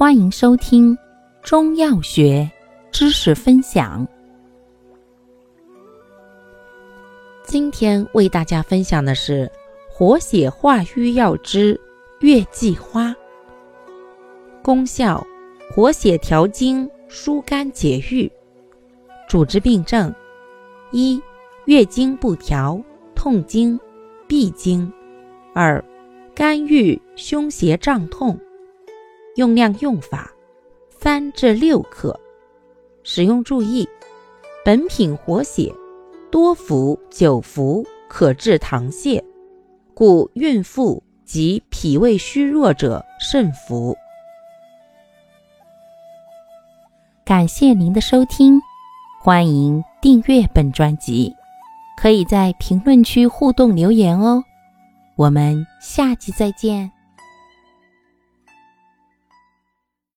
欢迎收听中药学知识分享。今天为大家分享的是活血化瘀药之月季花。功效：活血调经，疏肝解郁。主治病症：一、月经不调、痛经、闭经；二、肝郁、胸胁胀痛。用量用法：三至六克。使用注意：本品活血，多服久服可治糖泻，故孕妇及脾胃虚弱者慎服。感谢您的收听，欢迎订阅本专辑，可以在评论区互动留言哦。我们下期再见。